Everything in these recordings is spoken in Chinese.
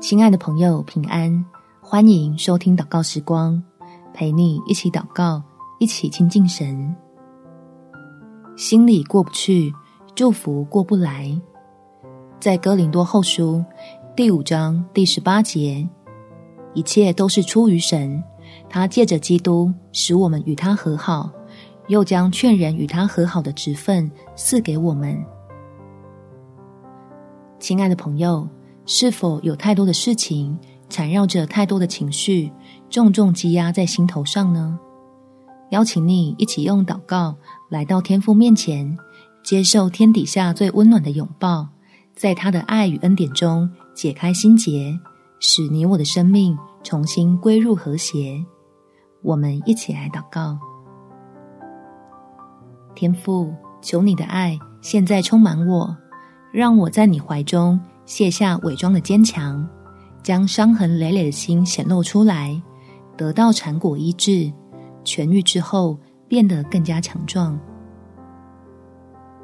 亲爱的朋友，平安！欢迎收听祷告时光，陪你一起祷告，一起亲近神。心里过不去，祝福过不来。在哥林多后书第五章第十八节，一切都是出于神，他借着基督使我们与他和好，又将劝人与他和好的职分赐给我们。亲爱的朋友，是否有太多的事情缠绕着太多的情绪，重重积压在心头上呢？邀请你一起用祷告来到天父面前，接受天底下最温暖的拥抱，在他的爱与恩典中解开心结，使你我的生命重新归入和谐。我们一起来祷告：天父，求你的爱现在充满我，让我在你怀中卸下伪装的坚强，将伤痕累累的心显露出来，得到缠裹医治。痊愈之后，变得更加强壮，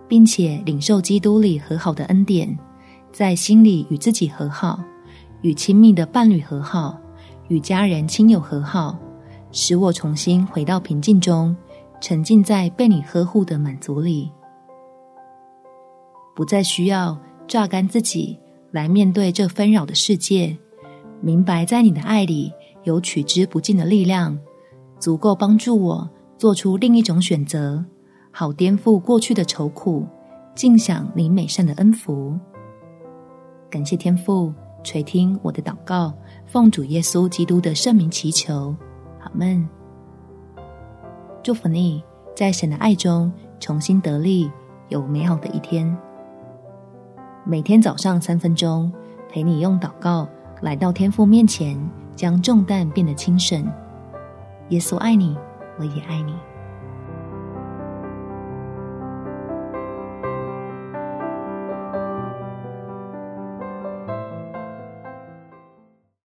并且领受基督里和好的恩典，在心里与自己和好，与亲密的伴侣和好，与家人亲友和好，使我重新回到平静中，沉浸在被你呵护的满足里，不再需要榨干自己来面对这纷扰的世界，明白在你的爱里有取之不尽的力量。足够帮助我做出另一种选择，好颠覆过去的愁苦，尽享你美善的恩福。感谢天父垂听我的祷告，奉主耶稣基督的圣名祈求，阿门。祝福你在神的爱中重新得力，有美好的一天。每天早上三分钟，陪你用祷告来到天父面前，将重担变得轻省。耶稣爱你，我也爱你。